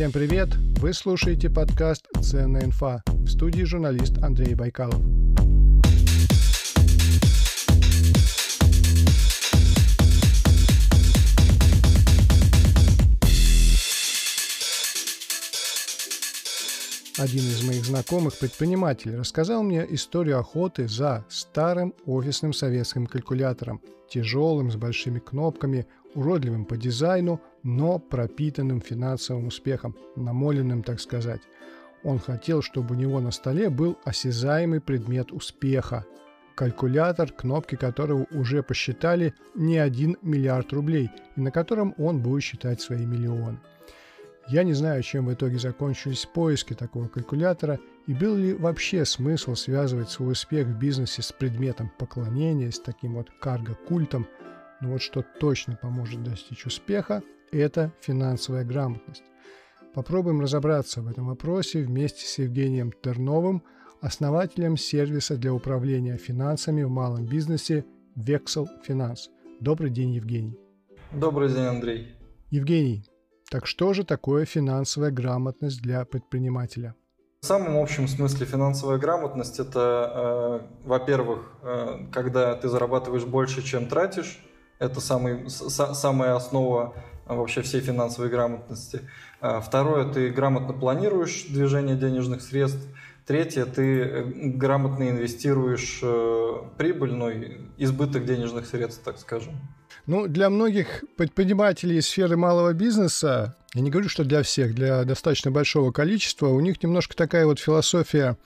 Всем привет! Вы слушаете подкаст «Ценная инфа» в студии журналист Андрей Байкалов. Один из моих знакомых предпринимателей рассказал мне историю охоты за старым офисным советским калькулятором, тяжелым, с большими кнопками, уродливым по дизайну, но пропитанным финансовым успехом, намоленным, так сказать. Он хотел, чтобы у него на столе был осязаемый предмет успеха. Калькулятор, кнопки которого уже посчитали не один миллиард рублей, и на котором он будет считать свои миллионы. Я не знаю, чем в итоге закончились поиски такого калькулятора и был ли вообще смысл связывать свой успех в бизнесе с предметом поклонения, с таким вот карго-культом, но вот что точно поможет достичь успеха, это финансовая грамотность. Попробуем разобраться в этом вопросе вместе с Евгением Терновым, основателем сервиса для управления финансами в малом бизнесе Vexel Finance. Добрый день, Евгений. Добрый день, Андрей. Евгений, так что же такое финансовая грамотность для предпринимателя? В самом общем смысле финансовая грамотность это, э, во-первых, э, когда ты зарабатываешь больше, чем тратишь, это самый, с, самая основа вообще всей финансовой грамотности. Э, второе, ты грамотно планируешь движение денежных средств. Третье, ты э, грамотно инвестируешь э, прибыль, ну, избыток денежных средств, так скажем. Ну, для многих предпринимателей из сферы малого бизнеса, я не говорю, что для всех, для достаточно большого количества, у них немножко такая вот философия,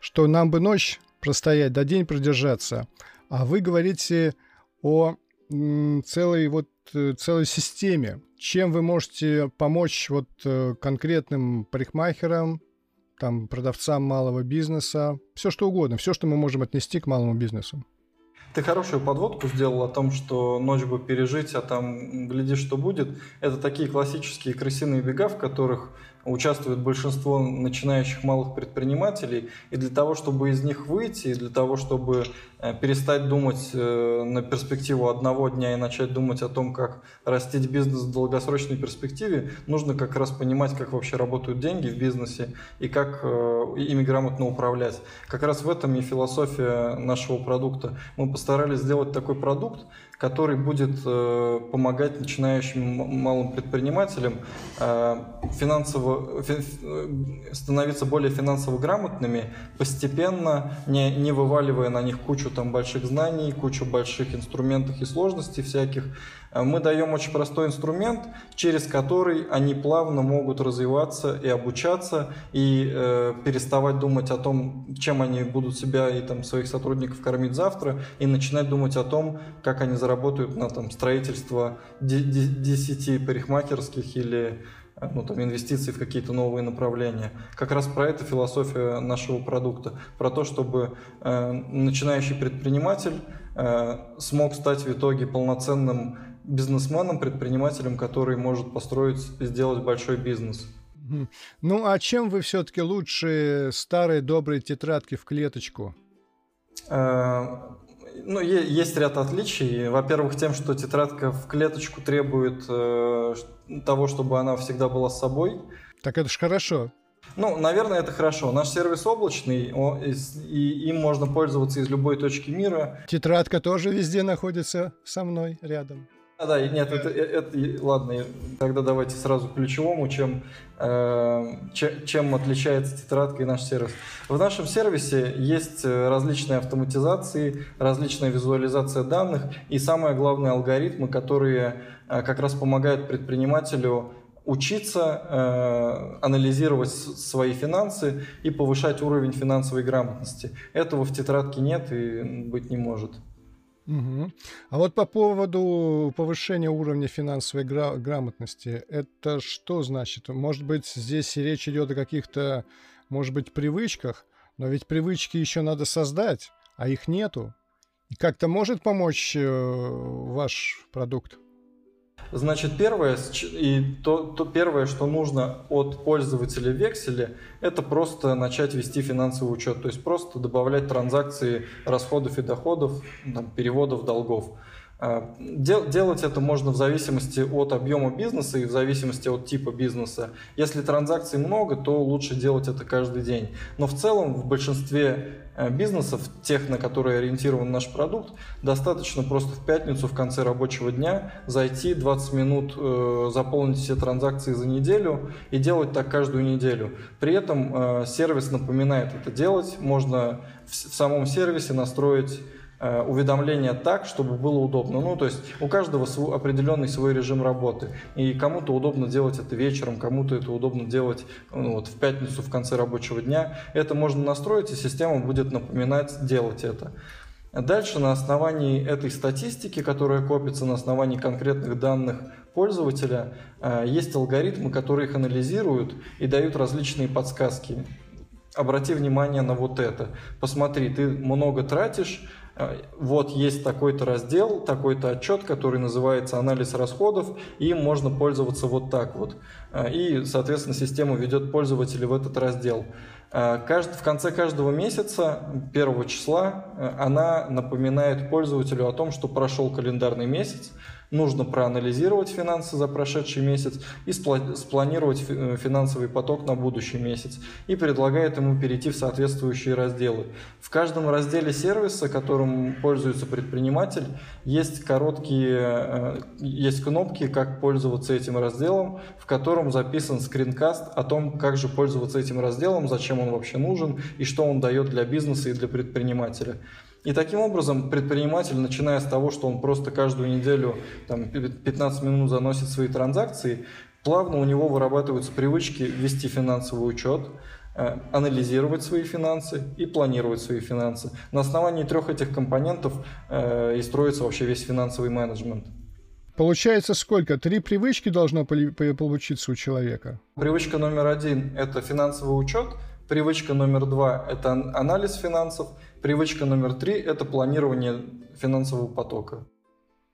что нам бы ночь простоять, да день продержаться. А вы говорите о целой вот э, целой системе. Чем вы можете помочь вот э, конкретным парикмахерам, там, продавцам малого бизнеса, все что угодно, все, что мы можем отнести к малому бизнесу. Ты хорошую подводку сделал о том, что ночь бы пережить, а там глядишь, что будет. Это такие классические крысиные бега, в которых участвует большинство начинающих малых предпринимателей. И для того, чтобы из них выйти, и для того, чтобы э, перестать думать э, на перспективу одного дня и начать думать о том, как растить бизнес в долгосрочной перспективе, нужно как раз понимать, как вообще работают деньги в бизнесе и как э, ими грамотно управлять. Как раз в этом и философия нашего продукта. Мы постарались сделать такой продукт, который будет э, помогать начинающим малым предпринимателям э, финансово, фин, э, становиться более финансово грамотными, постепенно, не, не вываливая на них кучу там больших знаний, кучу больших инструментов и сложностей всяких, мы даем очень простой инструмент, через который они плавно могут развиваться и обучаться, и э, переставать думать о том, чем они будут себя и там, своих сотрудников кормить завтра, и начинать думать о том, как они заработают на там, строительство 10 парикмахерских или э, ну, там, инвестиции в какие-то новые направления. Как раз про это философия нашего продукта, про то, чтобы э, начинающий предприниматель э, смог стать в итоге полноценным бизнесменом, предпринимателем, который может построить, сделать большой бизнес. Ну, а чем вы все-таки лучше старой доброй тетрадки в клеточку? Э, ну, есть ряд отличий. Во-первых, тем, что тетрадка в клеточку требует э, того, чтобы она всегда была с собой. Так это же хорошо. Ну, наверное, это хорошо. Наш сервис облачный, и им можно пользоваться из любой точки мира. Тетрадка тоже везде находится со мной рядом. Да, да, нет, это, это, это ладно, тогда давайте сразу к ключевому, чем, э, чем отличается тетрадка и наш сервис. В нашем сервисе есть э, различные автоматизации, различная визуализация данных и самое главное алгоритмы, которые э, как раз помогают предпринимателю учиться э, анализировать свои финансы и повышать уровень финансовой грамотности. Этого в тетрадке нет и быть не может. Угу. А вот по поводу повышения уровня финансовой гра- грамотности, это что значит? Может быть, здесь речь идет о каких-то, может быть, привычках, но ведь привычки еще надо создать, а их нету. И как-то может помочь э, ваш продукт? Значит, первое, и то, то первое, что нужно от пользователя векселя, это просто начать вести финансовый учет, то есть просто добавлять транзакции расходов и доходов, там, переводов долгов. А, делать это можно в зависимости от объема бизнеса и в зависимости от типа бизнеса. Если транзакций много, то лучше делать это каждый день. Но в целом в большинстве э, бизнесов, тех, на которые ориентирован наш продукт, достаточно просто в пятницу в конце рабочего дня зайти 20 минут, э, заполнить все транзакции за неделю и делать так каждую неделю. При этом э, сервис напоминает это делать. Можно в самом сервисе настроить уведомления так, чтобы было удобно. Ну, то есть у каждого свой, определенный свой режим работы. И кому-то удобно делать это вечером, кому-то это удобно делать ну, вот, в пятницу в конце рабочего дня. Это можно настроить, и система будет напоминать делать это. Дальше на основании этой статистики, которая копится на основании конкретных данных пользователя, э, есть алгоритмы, которые их анализируют и дают различные подсказки. Обрати внимание на вот это. Посмотри, ты много тратишь, Э, вот есть такой-то раздел, такой-то отчет, который называется анализ расходов, и можно пользоваться вот так вот. Э, и, соответственно, система ведет пользователя в этот раздел. Э, в конце каждого месяца, первого числа, она напоминает пользователю о том, что прошел календарный месяц, нужно проанализировать финансы за прошедший месяц и спланировать э, финансовый поток на будущий месяц и предлагает ему перейти в соответствующие разделы. В каждом разделе сервиса, которым пользуется предприниматель, есть короткие, э, есть кнопки, как пользоваться этим разделом, в котором записан скринкаст о том, как же пользоваться этим разделом, зачем он вообще нужен и что он дает для бизнеса и для предпринимателя. И таким образом предприниматель, начиная с того, что он просто каждую неделю там, 15 минут заносит свои транзакции, плавно у него вырабатываются привычки вести финансовый учет, э, анализировать свои финансы и планировать свои финансы. На основании трех этих компонентов э, и строится вообще весь финансовый менеджмент. Получается сколько? Три привычки должно получиться у человека? Привычка номер один – это финансовый учет. Привычка номер два – это анализ финансов – Привычка номер три – это планирование финансового потока.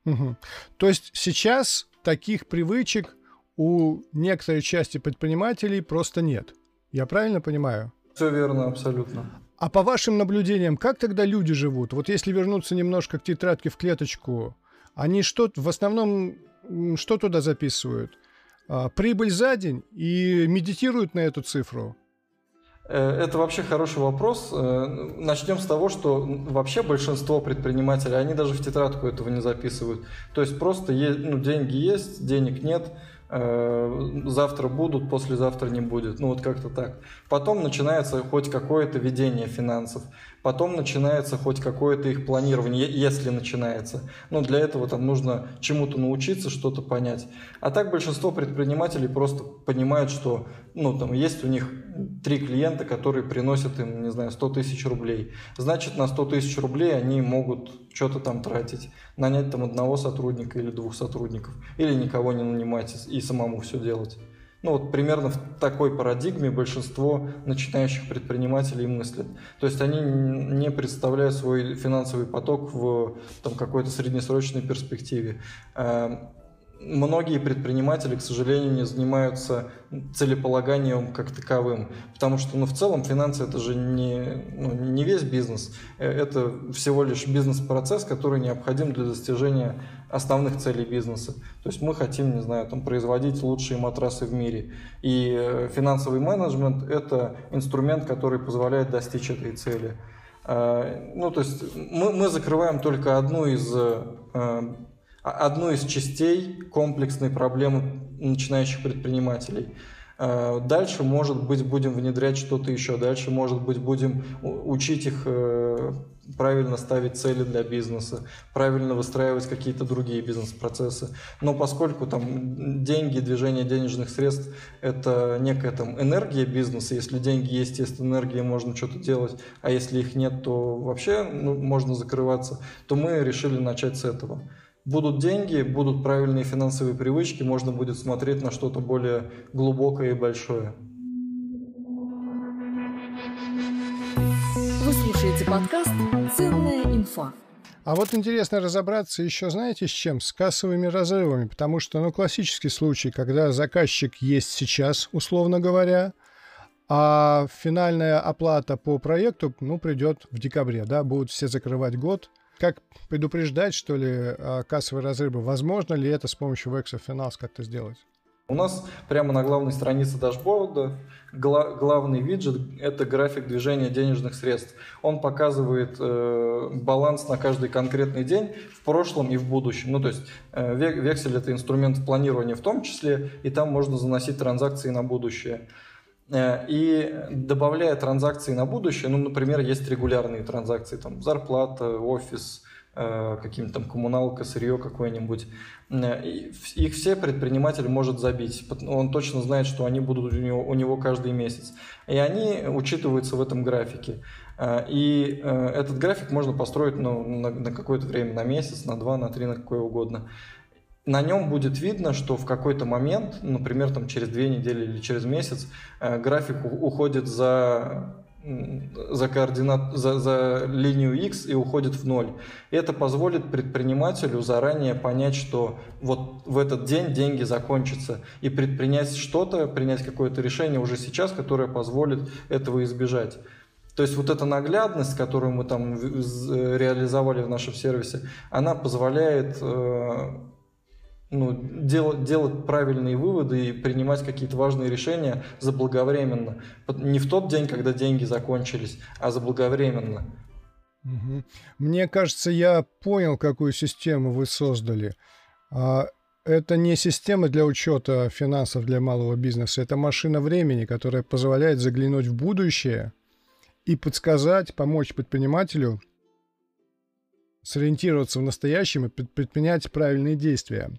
Угу. То есть сейчас таких привычек у некоторой части предпринимателей просто нет. Я правильно понимаю? Все верно, абсолютно. А по вашим наблюдениям, как тогда люди живут? Вот если вернуться немножко к тетрадке в клеточку, они что в основном что туда записывают? А, прибыль за день и медитируют на эту цифру? Э, это вообще хороший вопрос. Э, начнем с того, что вообще большинство предпринимателей, они даже в тетрадку этого не записывают. То есть просто ну, деньги есть, денег нет – Э, завтра будут, послезавтра не будет. Ну вот как-то так. Потом начинается хоть какое-то ведение финансов. Потом начинается хоть какое-то их планирование, если начинается. Но для этого там нужно чему-то научиться, что-то понять. А так большинство предпринимателей просто понимают, что ну, там есть у них три клиента, которые приносят им, не знаю, 100 тысяч рублей. Значит, на 100 тысяч рублей они могут что-то там тратить. Нанять там одного сотрудника или двух сотрудников. Или никого не нанимать и самому все делать. Ну вот примерно в такой парадигме большинство начинающих предпринимателей мыслят. То есть они не представляют свой финансовый поток в там, какой-то среднесрочной перспективе. Многие предприниматели, к сожалению, не занимаются целеполаганием как таковым, потому что, ну, в целом финансы это же не, ну, не весь бизнес, э, это всего лишь бизнес-процесс, который необходим для достижения основных целей бизнеса. То есть мы хотим, не знаю, там, производить лучшие матрасы в мире, и э, финансовый менеджмент – это инструмент, который позволяет достичь этой цели. Э, ну, то есть мы, мы закрываем только одну из одну из частей комплексной проблемы начинающих предпринимателей. Э, дальше, может быть, будем внедрять что-то еще. Дальше, может быть, будем учить их э, правильно ставить цели для бизнеса, правильно выстраивать какие-то другие бизнес-процессы. Но поскольку там деньги, движение денежных средств – это некая там энергия бизнеса, если деньги есть, есть энергия, можно что-то делать, а если их нет, то вообще ну, можно закрываться, то мы решили начать с этого. Будут деньги, будут правильные финансовые привычки, можно будет смотреть на что-то более глубокое и большое. Вы слушаете подкаст «Ценная инфа». А вот интересно разобраться еще, знаете, с чем? С кассовыми разрывами, потому что, ну, классический случай, когда заказчик есть сейчас, условно говоря, а финальная оплата по проекту, ну, придет в декабре, да, будут все закрывать год – как предупреждать, что ли, кассовые разрывы? Возможно ли это с помощью Vexa Finance как-то сделать? У нас прямо на главной странице дашборда гла- главный виджет – это график движения денежных средств. Он показывает э, баланс на каждый конкретный день в прошлом и в будущем. Ну, то есть э, вексель – это инструмент планирования в том числе, и там можно заносить транзакции на будущее. Э, и добавляя транзакции на будущее, ну, например, есть регулярные транзакции, там, зарплата, офис, э, каким-то там коммуналка, сырье какое-нибудь. Э, их все предприниматель может забить. Он точно знает, что они будут у него, у него каждый месяц. И они учитываются в этом графике. И этот график можно построить ну, на, на какое-то время, на месяц, на два, на три, на какое угодно на нем будет видно, что в какой-то момент, например, там через две недели или через месяц, э, график уходит за за, координат, за, за линию X и уходит в ноль. Это позволит предпринимателю заранее понять, что вот в этот день деньги закончатся, и предпринять что-то, принять какое-то решение уже сейчас, которое позволит этого избежать. То есть вот эта наглядность, которую мы там реализовали в нашем сервисе, она позволяет э, ну, дел, делать правильные выводы и принимать какие-то важные решения заблаговременно. Не в тот день, когда деньги закончились, а заблаговременно. Угу. Мне кажется, я понял, какую систему вы создали. А, это не система для учета финансов для малого бизнеса, это машина времени, которая позволяет заглянуть в будущее и подсказать, помочь предпринимателю – сориентироваться в настоящем и предпринять правильные действия.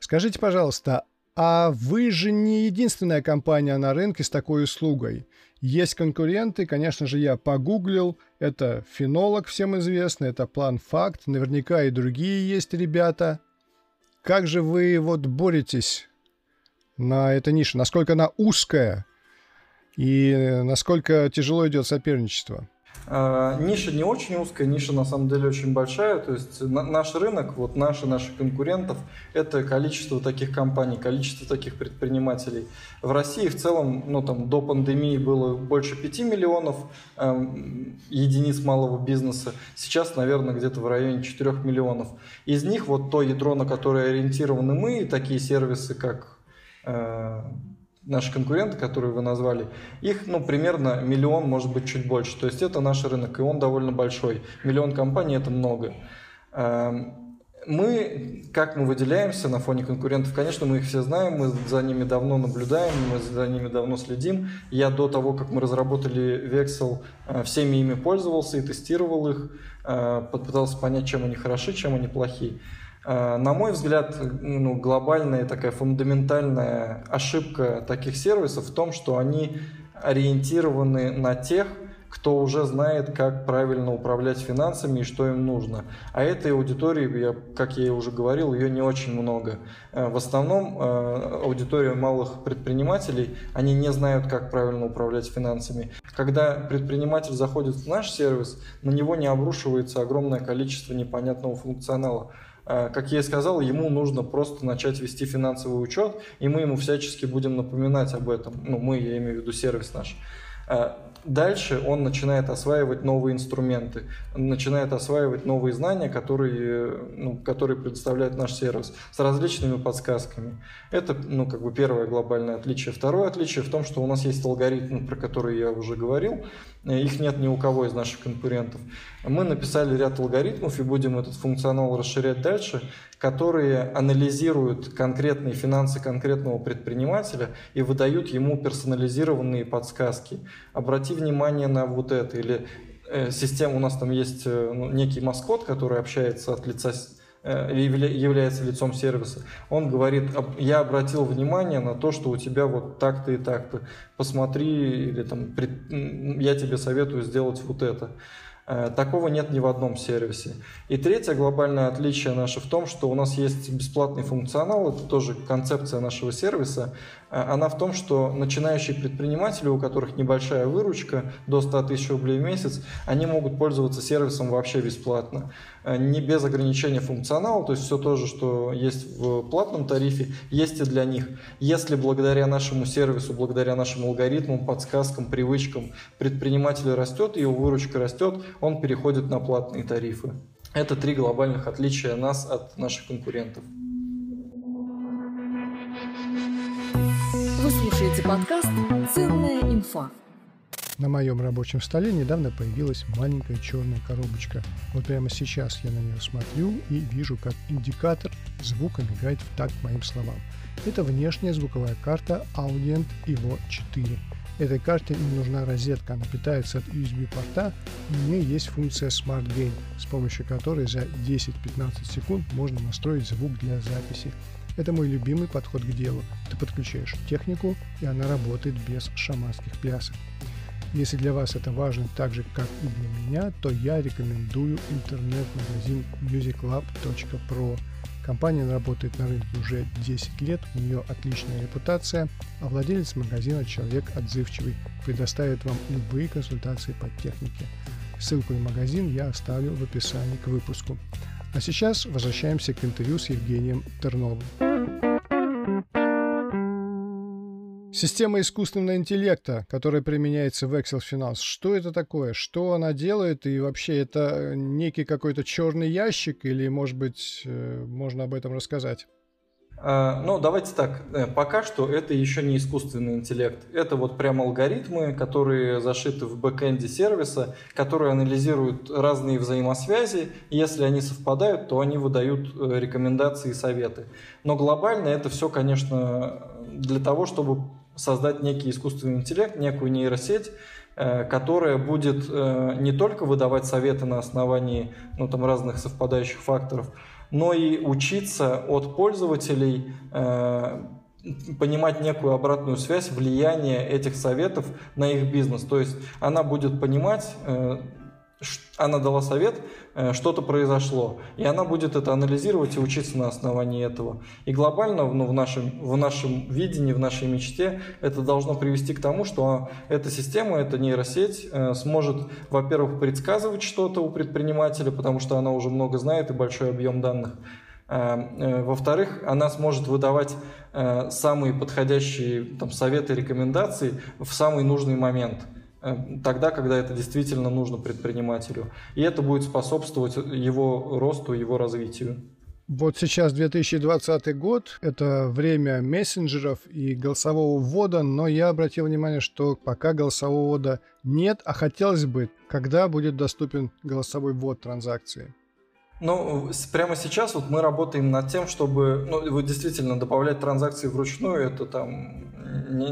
Скажите, пожалуйста, а вы же не единственная компания на рынке с такой услугой. Есть конкуренты, конечно же, я погуглил. Это фенолог всем известный, это план факт. Наверняка и другие есть ребята. Как же вы вот боретесь на этой нише? Насколько она узкая? И насколько тяжело идет соперничество? А, ниша не очень узкая, ниша на самом деле очень большая. То есть наш рынок, вот наши, наших конкурентов, это количество таких компаний, количество таких предпринимателей. В России в целом, ну там до пандемии было больше 5 миллионов эм, единиц малого бизнеса. Сейчас, наверное, где-то в районе 4 миллионов. Из них вот то ядро, на которое ориентированы мы, такие сервисы, как э, наши конкуренты, которые вы назвали, их ну, примерно миллион, может быть, чуть больше. То есть это наш рынок, и он довольно большой. Миллион компаний – это много. Эм, мы, как мы выделяемся на фоне конкурентов, конечно, мы их все знаем, мы за ними давно наблюдаем, мы за ними давно следим. Я до того, как мы разработали Vexel, э, всеми ими пользовался и тестировал их, э, пытался понять, чем они хороши, чем они плохие. Э, на мой взгляд, ну, глобальная такая фундаментальная ошибка таких сервисов в том, что они ориентированы на тех, кто уже знает, как правильно управлять финансами и что им нужно. А этой аудитории, я, как я уже говорил, ее не очень много. Э, в основном э, аудитория малых предпринимателей, они не знают, как правильно управлять финансами. Когда предприниматель заходит в наш сервис, на него не обрушивается огромное количество непонятного функционала. Э, как я и сказал, ему нужно просто начать вести финансовый учет, и мы ему всячески будем напоминать об этом. Ну, мы, я имею в виду сервис наш. Э, дальше он начинает осваивать новые инструменты, начинает осваивать новые знания, которые, ну, которые предоставляет наш сервис, с различными подсказками. Это ну, как бы первое глобальное отличие. Второе отличие в том, что у нас есть алгоритмы, про которые я уже говорил, их нет ни у кого из наших конкурентов. Мы написали ряд алгоритмов и будем этот функционал расширять дальше, которые анализируют конкретные финансы конкретного предпринимателя и выдают ему персонализированные подсказки. Обрати внимание на вот это. Или э, система, у нас там есть э, ну, некий маскот, который общается от лица э, является лицом сервиса, он говорит, я обратил внимание на то, что у тебя вот так-то и так-то, посмотри, или там, я тебе советую сделать вот это. Э, такого нет ни в одном сервисе. И третье глобальное отличие наше в том, что у нас есть бесплатный функционал, это тоже концепция нашего сервиса. Э, она в том, что начинающие предприниматели, у которых небольшая выручка до 100 тысяч рублей в месяц, они могут пользоваться сервисом вообще бесплатно. Э, не без ограничения функционала, то есть все то же, что есть в платном тарифе, есть и для них. Если благодаря нашему сервису, благодаря нашим алгоритмам, подсказкам, привычкам предприниматель растет, его выручка растет, он переходит на платные тарифы. Это три глобальных отличия нас от наших конкурентов. Вы слушаете подкаст «Ценная инфа». На моем рабочем столе недавно появилась маленькая черная коробочка. Вот прямо сейчас я на нее смотрю и вижу, как индикатор звука мигает в такт моим словам. Это внешняя звуковая карта Audient Evo 4. Этой карте не нужна розетка, она питается от USB-порта, у нее есть функция Smart Gain, с помощью которой за 10-15 секунд можно настроить звук для записи. Это мой любимый подход к делу. Ты подключаешь технику, и она работает без шаманских плясок. Если для вас это важно так же, как и для меня, то я рекомендую интернет-магазин musiclab.pro. Компания работает на рынке уже 10 лет, у нее отличная репутация, а владелец магазина человек отзывчивый, предоставит вам любые консультации по технике. Ссылку на магазин я оставлю в описании к выпуску. А сейчас возвращаемся к интервью с Евгением Терновым. Система искусственного интеллекта, которая применяется в Excel Finance, что это такое? Что она делает? И вообще это некий какой-то черный ящик или, может быть, э, можно об этом рассказать? А, ну, давайте так. Э, пока что это еще не искусственный интеллект. Это вот прям алгоритмы, которые зашиты в бэкэнде сервиса, которые анализируют разные взаимосвязи. Если они совпадают, то они выдают э, рекомендации и советы. Но глобально это все, конечно, для того, чтобы создать некий искусственный интеллект, некую нейросеть, э, которая будет э, не только выдавать советы на основании ну, там, разных совпадающих факторов, но и учиться от пользователей э, понимать некую обратную связь, влияние этих советов на их бизнес. То есть она будет понимать, она дала совет, э, что-то произошло, и она будет это анализировать и учиться на основании этого. И глобально, ну, в, нашем, в нашем видении, в нашей мечте, это должно привести к тому, что эта система, эта нейросеть э, сможет, во-первых, предсказывать что-то у предпринимателя, потому что она уже много знает и большой объем данных. Э, во-вторых, она сможет выдавать самые подходящие там, советы, рекомендации в самый нужный момент – тогда, когда это действительно нужно предпринимателю. И это будет способствовать его росту, его развитию. Вот сейчас 2020 год, это время мессенджеров и голосового ввода, но я обратил внимание, что пока голосового ввода нет, а хотелось бы, когда будет доступен голосовой ввод транзакции. Ну, прямо сейчас вот мы работаем над тем, чтобы, ну, действительно добавлять транзакции вручную, это там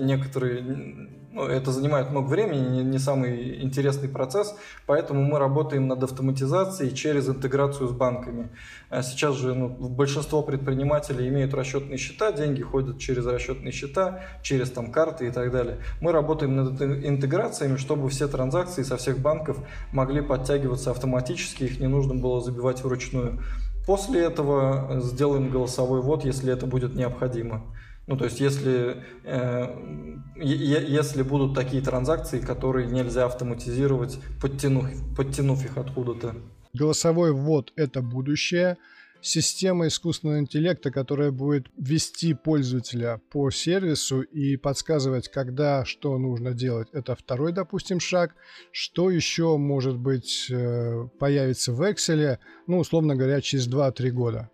некоторые ну, это занимает много времени, не, не самый интересный процесс, поэтому мы работаем над автоматизацией через интеграцию с банками. А сейчас же ну, большинство предпринимателей имеют расчетные счета, деньги ходят через расчетные счета, через там карты и так далее. Мы работаем над интеграциями, чтобы все транзакции со всех банков могли подтягиваться автоматически, их не нужно было забивать вручную. После этого сделаем голосовой ввод, если это будет необходимо. Ну, то есть, если, э, если будут такие транзакции, которые нельзя автоматизировать, подтянув, подтянув их откуда-то. Голосовой ввод – это будущее. Система искусственного интеллекта, которая будет вести пользователя по сервису и подсказывать, когда что нужно делать, это второй, допустим, шаг. Что еще, может быть, э, появится в Excel, ну, условно говоря, через 2-3 года?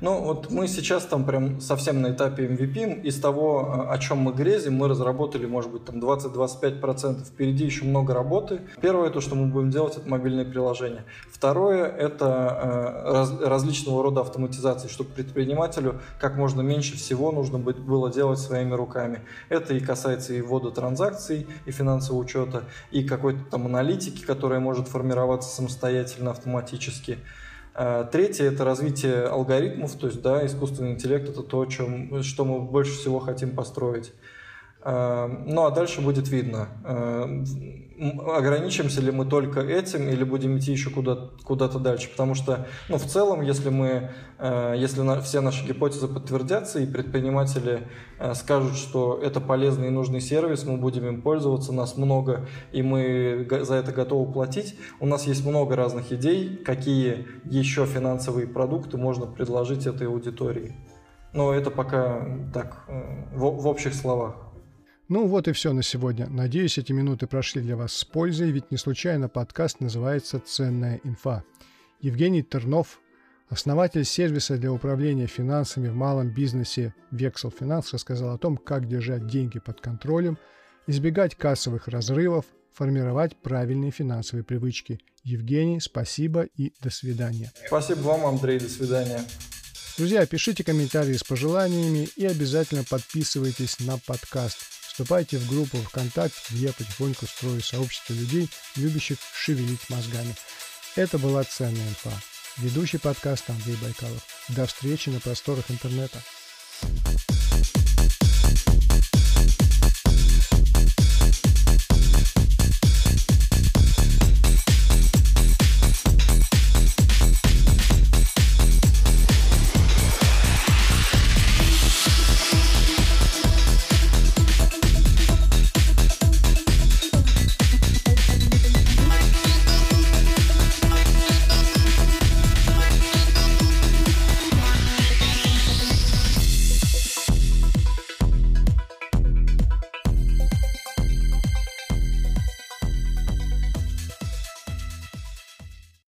Ну, вот мы сейчас там прям совсем на этапе MVP. Из того, о чем мы грезим, мы разработали, может быть, там 20-25%. Впереди еще много работы. Первое, то, что мы будем делать, это мобильное приложение. Второе, это э, раз, различного рода автоматизации, чтобы предпринимателю как можно меньше всего нужно было делать своими руками. Это и касается и ввода транзакций, и финансового учета, и какой-то там аналитики, которая может формироваться самостоятельно, автоматически. Э, третье – это развитие алгоритмов, то есть да, искусственный интеллект – это то, чем, что мы больше всего хотим построить. Э, ну а дальше будет видно, э, ограничимся ли мы только этим или будем идти еще куда-то куда дальше. Потому что ну, в целом, если, мы, э, если все наши гипотезы подтвердятся и предприниматели скажут, что это полезный и нужный сервис, мы будем им пользоваться, нас много, и мы за это готовы платить, у нас есть много разных идей, какие еще финансовые продукты можно предложить этой аудитории. Но это пока так, в, в общих словах. Ну вот и все на сегодня. Надеюсь, эти минуты прошли для вас с пользой, ведь не случайно подкаст называется «Ценная инфа». Евгений Тернов, основатель сервиса для управления финансами в малом бизнесе Vexel Finance, рассказал о том, как держать деньги под контролем, избегать кассовых разрывов, формировать правильные финансовые привычки. Евгений, спасибо и до свидания. Спасибо вам, Андрей, до свидания. Друзья, пишите комментарии с пожеланиями и обязательно подписывайтесь на подкаст. Вступайте в группу ВКонтакте, где я потихоньку строю сообщество людей, любящих шевелить мозгами. Это была «Ценная инфа». Ведущий подкаста Андрей Байкалов. До встречи на просторах интернета.